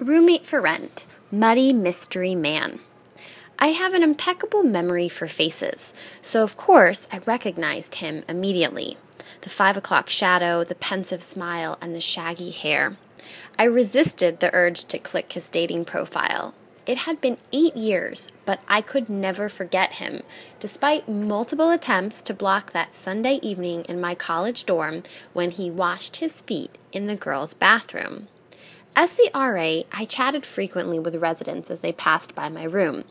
Roommate for Rent Muddy Mystery Man. I have an impeccable memory for faces, so of course I recognized him immediately. The five o'clock shadow, the pensive smile, and the shaggy hair. I resisted the urge to click his dating profile. It had been eight years, but I could never forget him, despite multiple attempts to block that Sunday evening in my college dorm when he washed his feet in the girls' bathroom. As the RA, I chatted frequently with residents as they passed by my room.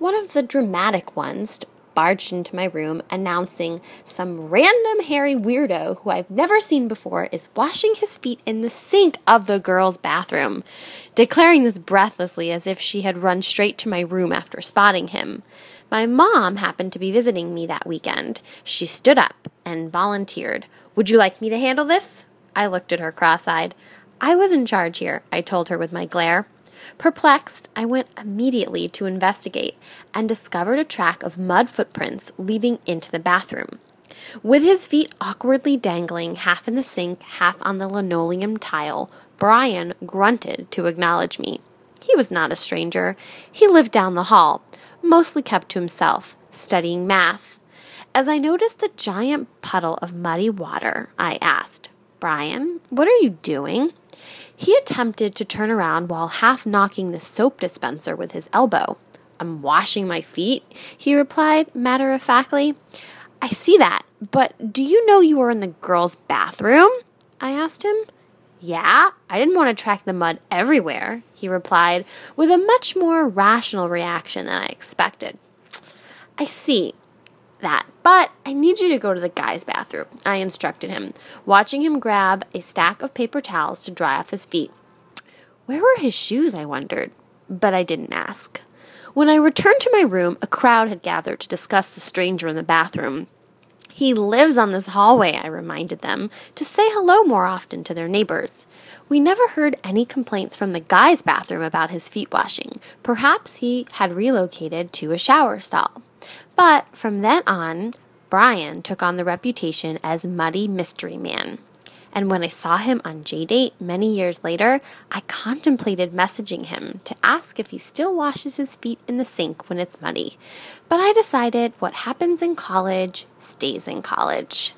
One of the dramatic ones barged into my room announcing some random hairy weirdo who I've never seen before is washing his feet in the sink of the girls' bathroom, declaring this breathlessly as if she had run straight to my room after spotting him. My mom happened to be visiting me that weekend. She stood up and volunteered. Would you like me to handle this? I looked at her cross eyed. I was in charge here, I told her with my glare. Perplexed, I went immediately to investigate and discovered a track of mud footprints leading into the bathroom. With his feet awkwardly dangling, half in the sink, half on the linoleum tile, Brian grunted to acknowledge me. He was not a stranger. He lived down the hall, mostly kept to himself, studying math. As I noticed the giant puddle of muddy water, I asked, Brian, what are you doing? He attempted to turn around while half knocking the soap dispenser with his elbow. I'm washing my feet, he replied matter of factly. I see that, but do you know you were in the girls' bathroom? I asked him. Yeah, I didn't want to track the mud everywhere, he replied with a much more rational reaction than I expected. I see that, but I need you to go to the guy's bathroom, I instructed him, watching him grab a stack of paper towels to dry off his feet. Where were his shoes, I wondered, but I didn't ask. When I returned to my room, a crowd had gathered to discuss the stranger in the bathroom. He lives on this hallway, I reminded them, to say hello more often to their neighbors. We never heard any complaints from the guy's bathroom about his feet washing. Perhaps he had relocated to a shower stall. But from then on, Brian took on the reputation as Muddy Mystery Man. And when I saw him on J Date many years later, I contemplated messaging him to ask if he still washes his feet in the sink when it's muddy. But I decided what happens in college stays in college.